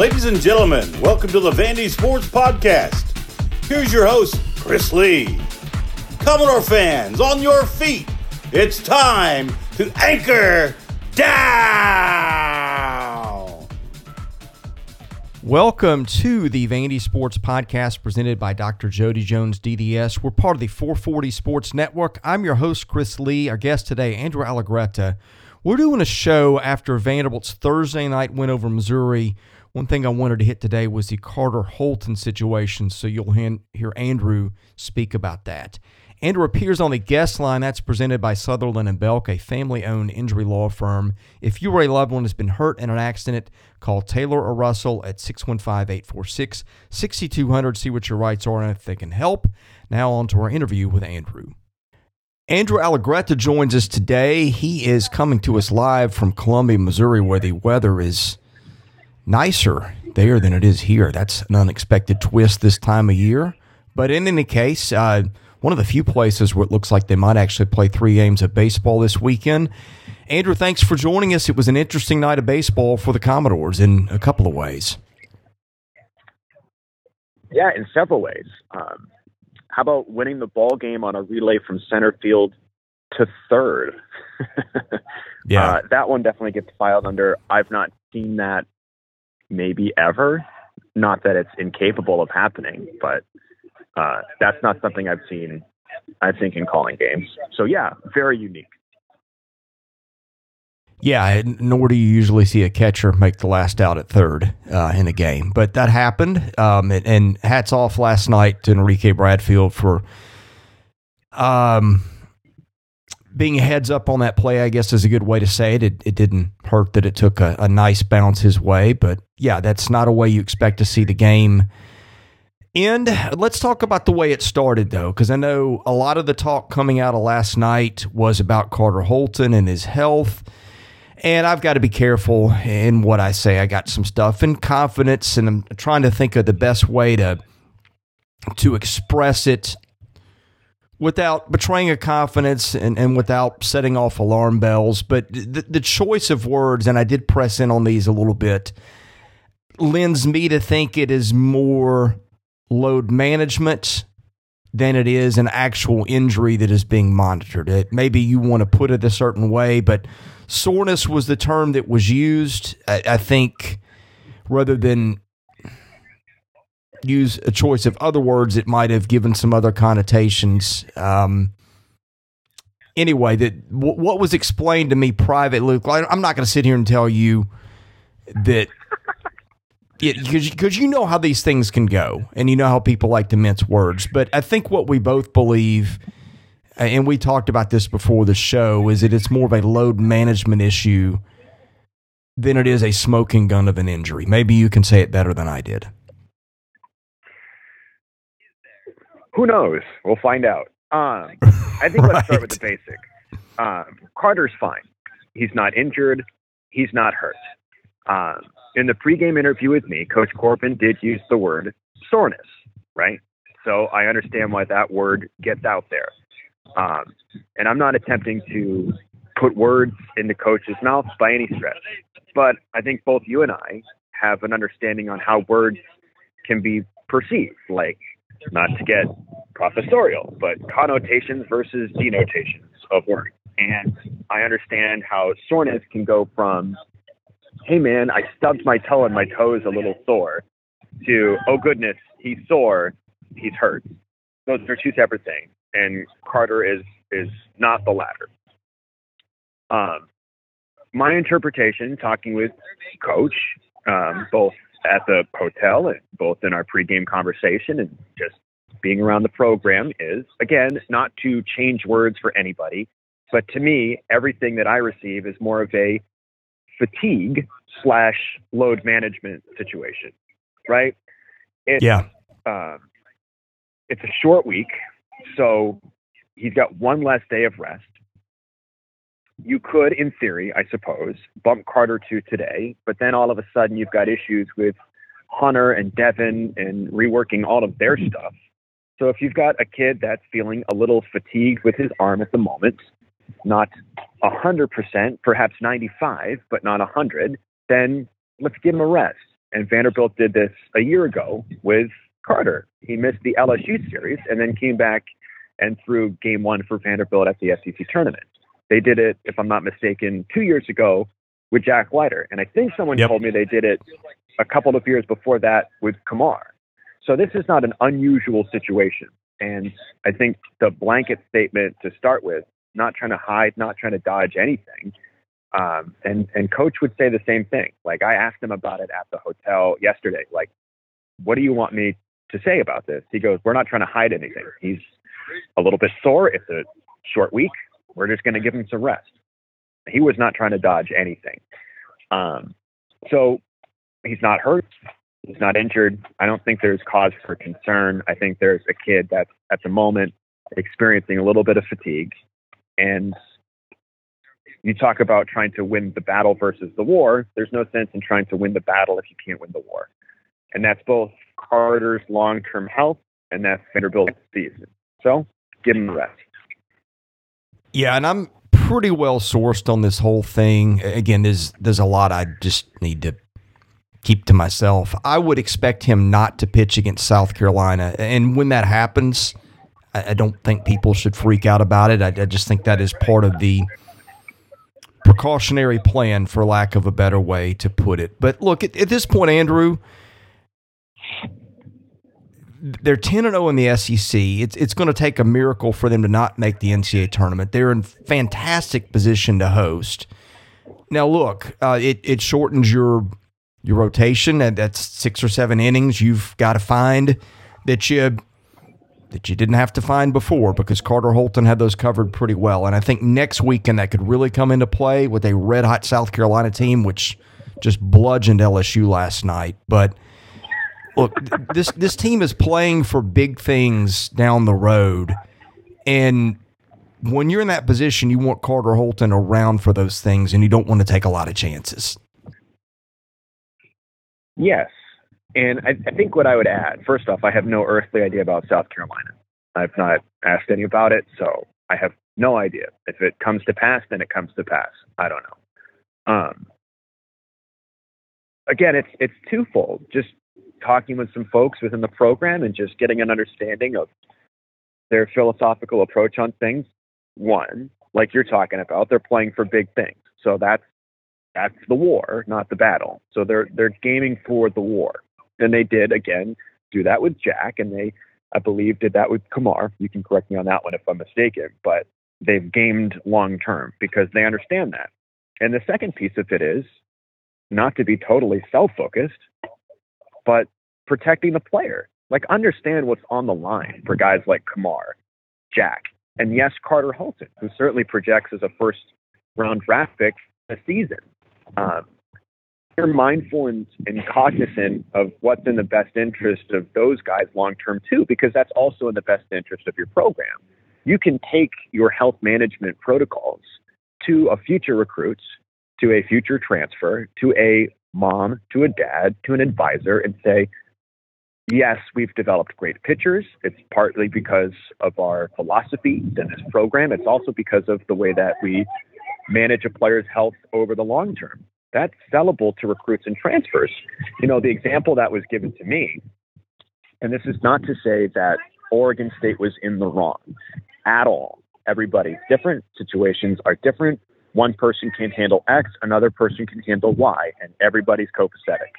Ladies and gentlemen, welcome to the Vandy Sports Podcast. Here's your host, Chris Lee. Commodore fans, on your feet. It's time to anchor down. Welcome to the Vandy Sports Podcast presented by Dr. Jody Jones DDS. We're part of the 440 Sports Network. I'm your host, Chris Lee. Our guest today, Andrew Allegretta. We're doing a show after Vanderbilt's Thursday night win over Missouri. One thing I wanted to hit today was the Carter Holton situation, so you'll hear Andrew speak about that. Andrew appears on the guest line that's presented by Sutherland and Belk, a family owned injury law firm. If you or a loved one has been hurt in an accident, call Taylor or Russell at 615 846 6200. See what your rights are and if they can help. Now, on to our interview with Andrew. Andrew Allegretta joins us today. He is coming to us live from Columbia, Missouri, where the weather is nicer there than it is here. That's an unexpected twist this time of year. But in any case, uh, one of the few places where it looks like they might actually play three games of baseball this weekend. Andrew, thanks for joining us. It was an interesting night of baseball for the Commodores in a couple of ways. Yeah, in several ways. Um, how about winning the ball game on a relay from center field to third? yeah, uh, that one definitely gets filed under. I've not seen that maybe ever. Not that it's incapable of happening, but uh, that's not something I've seen. I think in calling games. So yeah, very unique. Yeah, nor do you usually see a catcher make the last out at third uh, in a game, but that happened. Um, and, and, hats off last night to Enrique Bradfield for um, being heads up on that play, I guess is a good way to say it. It, it didn't hurt that it took a, a, nice bounce his way, but yeah, that's not a way you expect to see the game end. Let's talk about the way it started, though, because I know a lot of the talk coming out of last night was about Carter Holton and his health. And I've got to be careful in what I say. I got some stuff in confidence, and I'm trying to think of the best way to to express it without betraying a confidence and, and without setting off alarm bells. But the, the choice of words, and I did press in on these a little bit, lends me to think it is more load management than it is an actual injury that is being monitored. It, maybe you want to put it a certain way, but soreness was the term that was used. I, I think rather than use a choice of other words it might have given some other connotations. Um, anyway, that w- what was explained to me privately. I'm not going to sit here and tell you that because you know how these things can go, and you know how people like to mince words. But I think what we both believe, and we talked about this before the show, is that it's more of a load management issue than it is a smoking gun of an injury. Maybe you can say it better than I did. Who knows? We'll find out. Um, I think right. let's start with the basic. Um, Carter's fine. He's not injured. He's not hurt. Um, in the pregame interview with me, Coach Corbin did use the word soreness, right? So I understand why that word gets out there. Um, and I'm not attempting to put words into Coach's mouth by any stretch. But I think both you and I have an understanding on how words can be perceived. Like not to get professorial, but connotations versus denotations of words. And I understand how soreness can go from, hey man, I stubbed my toe and my toe is a little sore, to, oh goodness, he's sore, he's hurt. Those are two separate things. And Carter is is not the latter. Um, my interpretation, talking with Coach, um, both at the hotel and both in our pregame conversation and just being around the program is again not to change words for anybody but to me everything that i receive is more of a fatigue slash load management situation right it's, yeah um, it's a short week so he's got one less day of rest you could, in theory, I suppose, bump Carter to today, but then all of a sudden you've got issues with Hunter and Devin and reworking all of their stuff. So if you've got a kid that's feeling a little fatigued with his arm at the moment, not 100%, perhaps 95, but not 100, then let's give him a rest. And Vanderbilt did this a year ago with Carter. He missed the LSU series and then came back and threw game one for Vanderbilt at the SEC tournament. They did it, if I'm not mistaken, two years ago with Jack Leiter. And I think someone yep. told me they did it a couple of years before that with Kumar. So this is not an unusual situation. And I think the blanket statement to start with, not trying to hide, not trying to dodge anything. Um, and and coach would say the same thing. Like I asked him about it at the hotel yesterday. Like, what do you want me to say about this? He goes, we're not trying to hide anything. He's a little bit sore. It's a short week. We're just going to give him some rest. He was not trying to dodge anything. Um, so he's not hurt. He's not injured. I don't think there's cause for concern. I think there's a kid that's at the moment experiencing a little bit of fatigue. And you talk about trying to win the battle versus the war. There's no sense in trying to win the battle if you can't win the war. And that's both Carter's long term health and that's Vanderbilt's season. So give him rest. Yeah, and I'm pretty well sourced on this whole thing. Again, there's there's a lot I just need to keep to myself. I would expect him not to pitch against South Carolina, and when that happens, I, I don't think people should freak out about it. I, I just think that is part of the precautionary plan, for lack of a better way to put it. But look, at, at this point, Andrew, they're 10 and 0 in the SEC. It's it's going to take a miracle for them to not make the NCAA tournament. They're in fantastic position to host. Now, look, uh, it it shortens your your rotation, and that's six or seven innings you've got to find that you that you didn't have to find before because Carter Holton had those covered pretty well. And I think next weekend that could really come into play with a red hot South Carolina team, which just bludgeoned LSU last night. But look, this this team is playing for big things down the road, and when you're in that position, you want Carter Holton around for those things, and you don't want to take a lot of chances. Yes, and I, I think what I would add, first off, I have no earthly idea about South Carolina. I've not asked any about it, so I have no idea. If it comes to pass, then it comes to pass. I don't know. Um, again, it's it's twofold. Just talking with some folks within the program and just getting an understanding of their philosophical approach on things. One, like you're talking about, they're playing for big things. So that's that's the war, not the battle. So they're they're gaming for the war. And they did again do that with Jack and they I believe did that with Kumar. You can correct me on that one if I'm mistaken, but they've gamed long term because they understand that. And the second piece of it is not to be totally self focused, but protecting the player. Like understand what's on the line for guys like Kumar, Jack, and yes, Carter Holton, who certainly projects as a first round draft pick this season. Um, you're mindful and, and cognizant of what's in the best interest of those guys long term too, because that's also in the best interest of your program. You can take your health management protocols to a future recruit, to a future transfer, to a mom, to a dad, to an advisor, and say, yes, we've developed great pitchers. It's partly because of our philosophy in this program. It's also because of the way that we manage a player's health over the long term. That's sellable to recruits and transfers. You know, the example that was given to me, and this is not to say that Oregon State was in the wrong at all. Everybody's different. Situations are different. One person can handle X, another person can handle Y, and everybody's copacetic.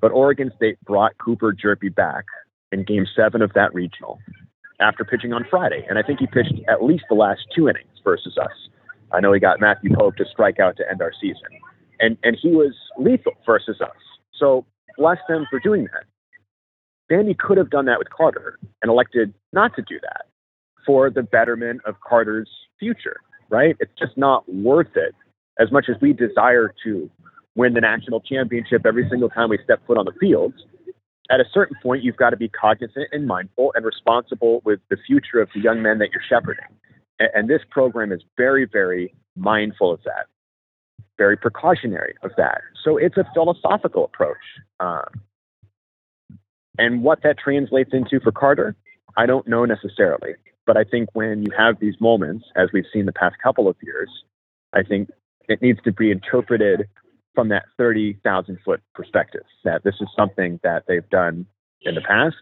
But Oregon State brought Cooper Hjerpe back in game seven of that regional after pitching on Friday. And I think he pitched at least the last two innings versus us. I know he got Matthew Polk to strike out to end our season. And, and he was lethal versus us. So bless them for doing that. Vandy could have done that with Carter and elected not to do that for the betterment of Carter's future right? It's just not worth it as much as we desire to win the national championship every single time we step foot on the field. At a certain point, you've got to be cognizant and mindful and responsible with the future of the young men that you're shepherding. And, this program is very, very mindful of that, very precautionary of that. So it's a philosophical approach. Um, and what that translates into for Carter, I don't know necessarily. But I think when you have these moments, as we've seen the past couple of years, I think it needs to be interpreted from that 30,000 foot perspective that this is something that they've done in the past,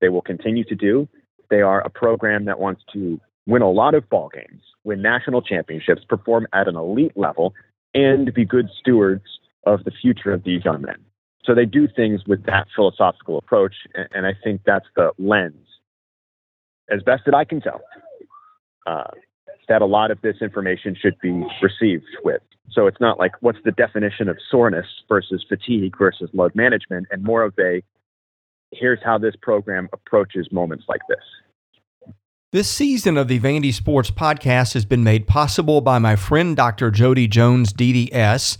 they will continue to do. They are a program that wants to win a lot of ball games, win national championships, perform at an elite level, and be good stewards of the future of these young men. So they do things with that philosophical approach, and I think that's the lens, as best that I can tell, uh, that a lot of this information should be received with. So it's not like what's the definition of soreness versus fatigue versus load management, and more of a here's how this program approaches moments like this. This season of the Vandy Sports Podcast has been made possible by my friend Dr. Jody Jones, DDS.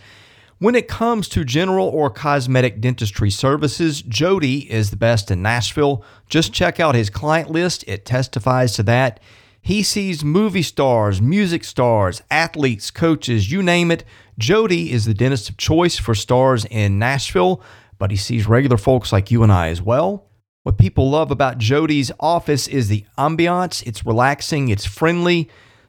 When it comes to general or cosmetic dentistry services, Jody is the best in Nashville. Just check out his client list, it testifies to that. He sees movie stars, music stars, athletes, coaches, you name it. Jody is the dentist of choice for stars in Nashville, but he sees regular folks like you and I as well. What people love about Jody's office is the ambiance. It's relaxing, it's friendly.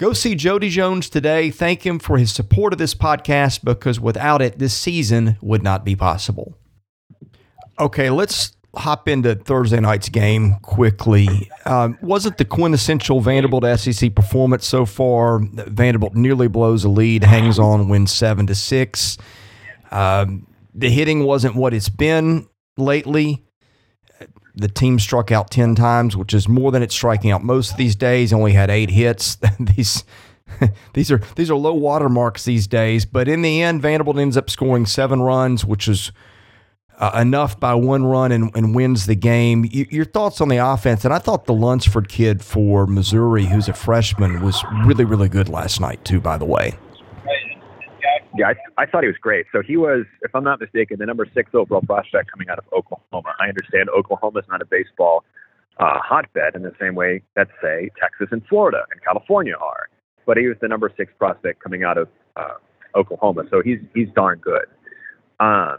Go see Jody Jones today. Thank him for his support of this podcast because without it, this season would not be possible. Okay, let's hop into Thursday night's game quickly. Um, wasn't the quintessential Vanderbilt SEC performance so far? Vanderbilt nearly blows a lead, hangs on, wins seven to six. Um, the hitting wasn't what it's been lately the team struck out 10 times, which is more than it's striking out most of these days. Only had eight hits. these these are these are low water marks these days. But in the end, Vanderbilt ends up scoring seven runs, which is uh, enough by one run and, and wins the game. Your thoughts on the offense? And I thought the Lunceford kid for Missouri, who's a freshman, was really really good last night too. By the way. Yeah, I, I thought he was great. So he was, if I'm not mistaken, the number six overall prospect coming out of Oklahoma. I understand Oklahoma is not a baseball uh, hotbed in the same way that, say, Texas and Florida and California are. But he was the number six prospect coming out of uh, Oklahoma, so he's he's darn good. Um,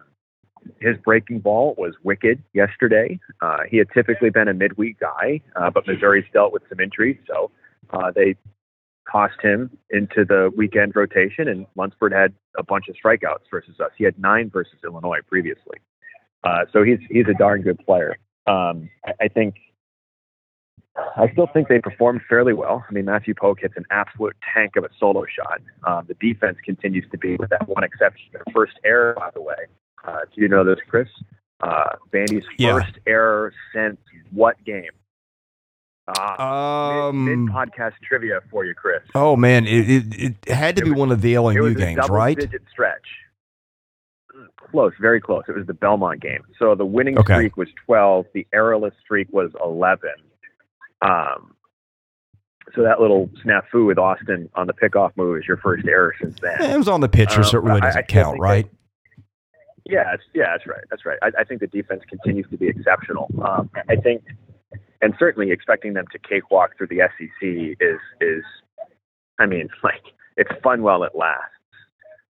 his breaking ball was wicked yesterday. Uh, he had typically been a midweek guy, uh, but Missouri's dealt with some injuries, so uh, they tossed him into the weekend rotation, and Lunceford had a bunch of strikeouts versus us. He had nine versus Illinois previously, uh, so he's he's a darn good player. Um, I, I think I still think they performed fairly well. I mean, Matthew Polk hits an absolute tank of a solo shot. Um, the defense continues to be, with that one exception, their first error, by the way. Uh, do you know this, Chris? Uh, Vandy's Yeah. first error since what game? Ah, Um, mid, podcast trivia for you, Chris. Oh man, it, it, it had to It be was- one of the it was LNU a games, right? digit stretch. Close, very close. It was the Belmont game. So the winning Okay. streak was 12. The errorless streak was 11. Um, so that little snafu with Austin on the pickoff move is your first error since then. It was on the pitcher, so it Um, really I- I doesn't still count, right? Yeah, that's, yeah, that's right. That's right. I, I think the defense continues to be exceptional. Um, I think, and certainly expecting them to cakewalk through the SEC is is, I mean, like it's fun while it lasts.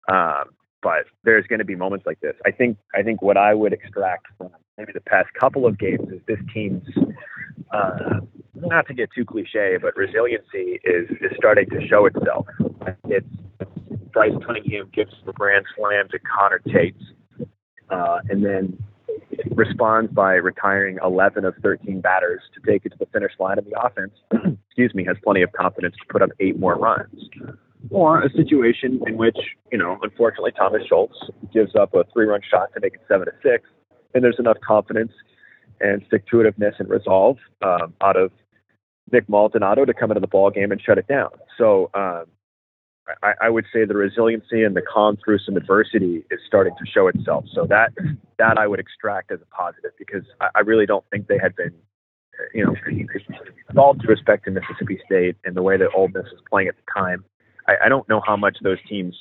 Um, but there's going to be moments like this. I think. I think what I would extract from maybe the past couple of games is this team's. Uh, not to get too cliche, but resiliency is is starting to show itself. It's Bryce Cunningham gives the grand slam to Connor Tate, uh, and then responds by retiring 11 of 13 batters to take it to the finish line. And the offense, excuse me, has plenty of confidence to put up eight more runs. Or a situation in which, you know, unfortunately, Thomas Schultz gives up a three-run shot to make it seven to six, and there's enough confidence and stick-to-itiveness and resolve um, out of Nick Maldonado to come into the ball game and shut it down. So um, I, I would say the resiliency and the calm through some adversity is starting to show itself. So that that I would extract as a positive because I, I really don't think they had been, you know, with all due respect to Mississippi State and the way that Ole Miss was playing at the time, I, I don't know how much those teams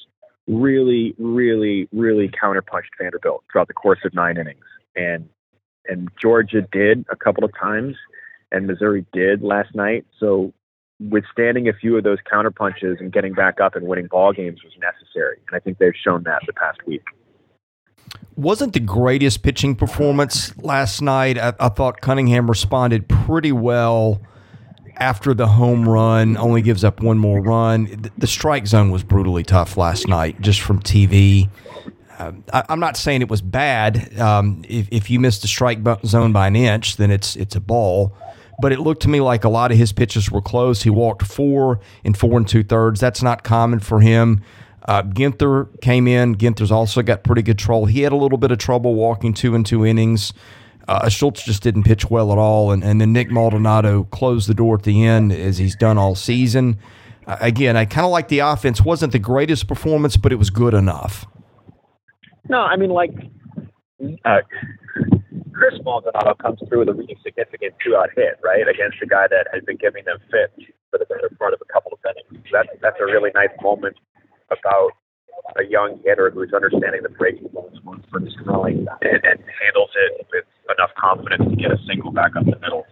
really, really, really counterpunched Vanderbilt throughout the course of nine innings. And and Georgia did a couple of times. and Missouri did last night. So withstanding a few of those counterpunches and getting back up and winning ball games was necessary. And I think they've shown that the past week. Wasn't the greatest pitching performance last night. I, I thought Cunningham responded pretty well after the home run, only gives up one more run. The strike zone was brutally tough last night, just from TV. Uh, I, am not saying it was bad. Um, if, if you missed the strike zone by an inch, then it's it's a ball but it looked to me like a lot of his pitches were close. He walked four in four and two thirds. That's not common for him. Uh, Ginther came in. Ginther's also got pretty good troll. He had a little bit of trouble walking two and two innings. Uh, Schultz just didn't pitch well at all, and, and then Nick Maldonado closed the door at the end as he's done all season. Uh, again, I kind of like the offense. wasn't the greatest performance, but it was good enough. No, I mean like uh, Chris Maldonado comes through with a really significant two-out hit, right, against a guy that has been giving them fits for the better part of a couple of innings. That's that's a really nice moment about a young hitter who's understanding the breaking balls once from throwing and, and handles it with enough confidence to get a single back up the middle.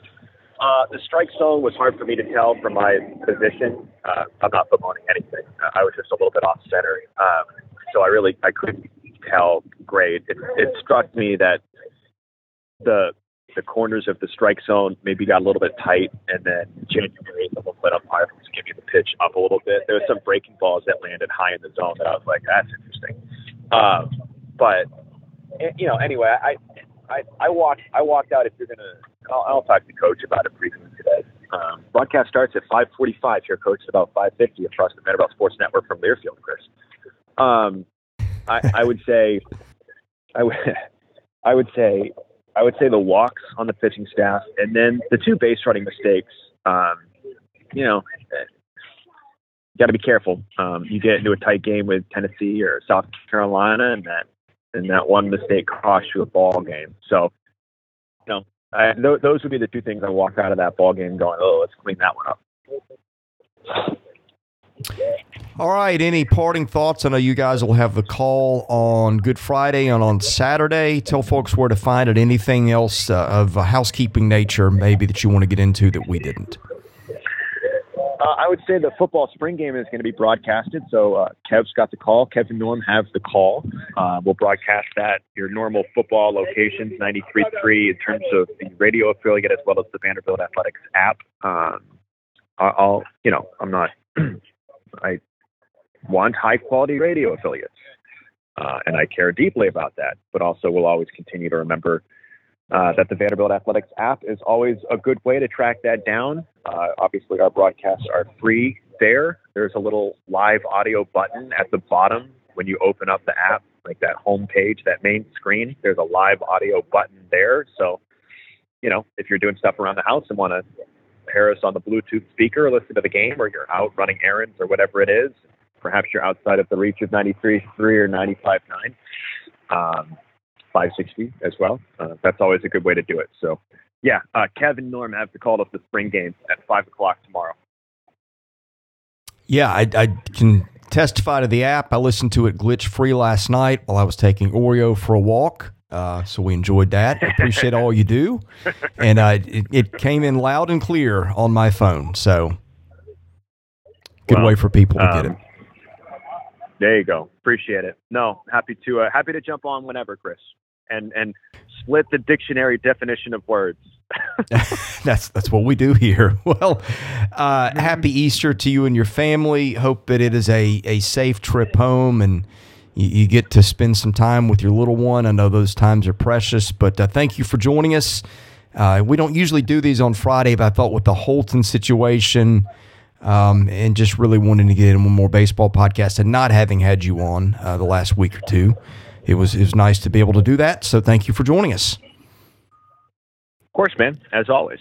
Uh, the strike zone was hard for me to tell from my position. Uh, I'm not bemoaning anything. Uh, I was just a little bit off center, um, so I really I couldn't tell great. It, it struck me that the the corners of the strike zone maybe got a little bit tight, and then January the home plate umpire was giving you the pitch up a little bit. There was some breaking balls that landed high in the zone that I was like, that's interesting. Um, but eh, you know, anyway, I I I walked I walked out. If you're gonna, I'll, I'll talk to coach about it briefly today. Um, broadcast starts at 5:45 here, coach. At about 5:50 across the Vanderbilt Sports Network from Learfield, Chris. Um, I, I would say, I would I would say I would say the walks on the pitching staff, and then the two base running mistakes. Um, you know, got to be careful. Um, you get into a tight game with Tennessee or South Carolina, and that and that one mistake costs you a ball game. So, you know, I, th- those would be the two things I walk out of that ball game going, oh, let's clean that one up. All right. Any parting thoughts? I know you guys will have the call on Good Friday and on Saturday. Tell folks where to find it. Anything else uh, of a housekeeping nature, maybe that you want to get into that we didn't? Uh, I would say the football spring game is going to be broadcasted. So uh, Kev's got the call. Kevin Norm has the call. Uh, we'll broadcast that your normal football locations, 93.3 in terms of the radio affiliate as well as the Vanderbilt Athletics app. Um, I'll, you know, I'm not, I want high quality radio affiliates. Uh, and I care deeply about that, but also will always continue to remember uh, that the Vanderbilt Athletics app is always a good way to track that down. Uh, obviously, our broadcasts are free there. There's a little live audio button at the bottom when you open up the app, like that home page, that main screen. There's a live audio button there. So, you know, if you're doing stuff around the house and want to pair us on the Bluetooth speaker, listen to the game, or you're out running errands or whatever it is, perhaps you're outside of the reach of 93.3 or 95.9, um, 560 as well. Uh, that's always a good way to do it. So, yeah, uh, Kevin Norm have to call up the spring game at 5 o'clock tomorrow. Yeah, I, I can testify to the app. I listened to it glitch free last night while I was taking Oreo for a walk. Uh, so we enjoyed that. I appreciate all you do. And uh, it, it, came in loud and clear on my phone. So good well, way for people to um, get it. There you go. Appreciate it. No, happy to uh, happy to jump on whenever, Chris, and and split the dictionary definition of words. that's that's what we do here. Well, uh, happy Easter to you and your family. Hope that it is a a safe trip home and. You, you get to spend some time with your little one. I know those times are precious, but uh, thank you for joining us. Uh, we don't usually do these on Friday, but I thought with the Holton situation, um, and just really wanting to get in one more baseball podcast and not having had you on uh, the last week or two. It was it was nice to be able to do that. So thank you for joining us. Of course, man. As always.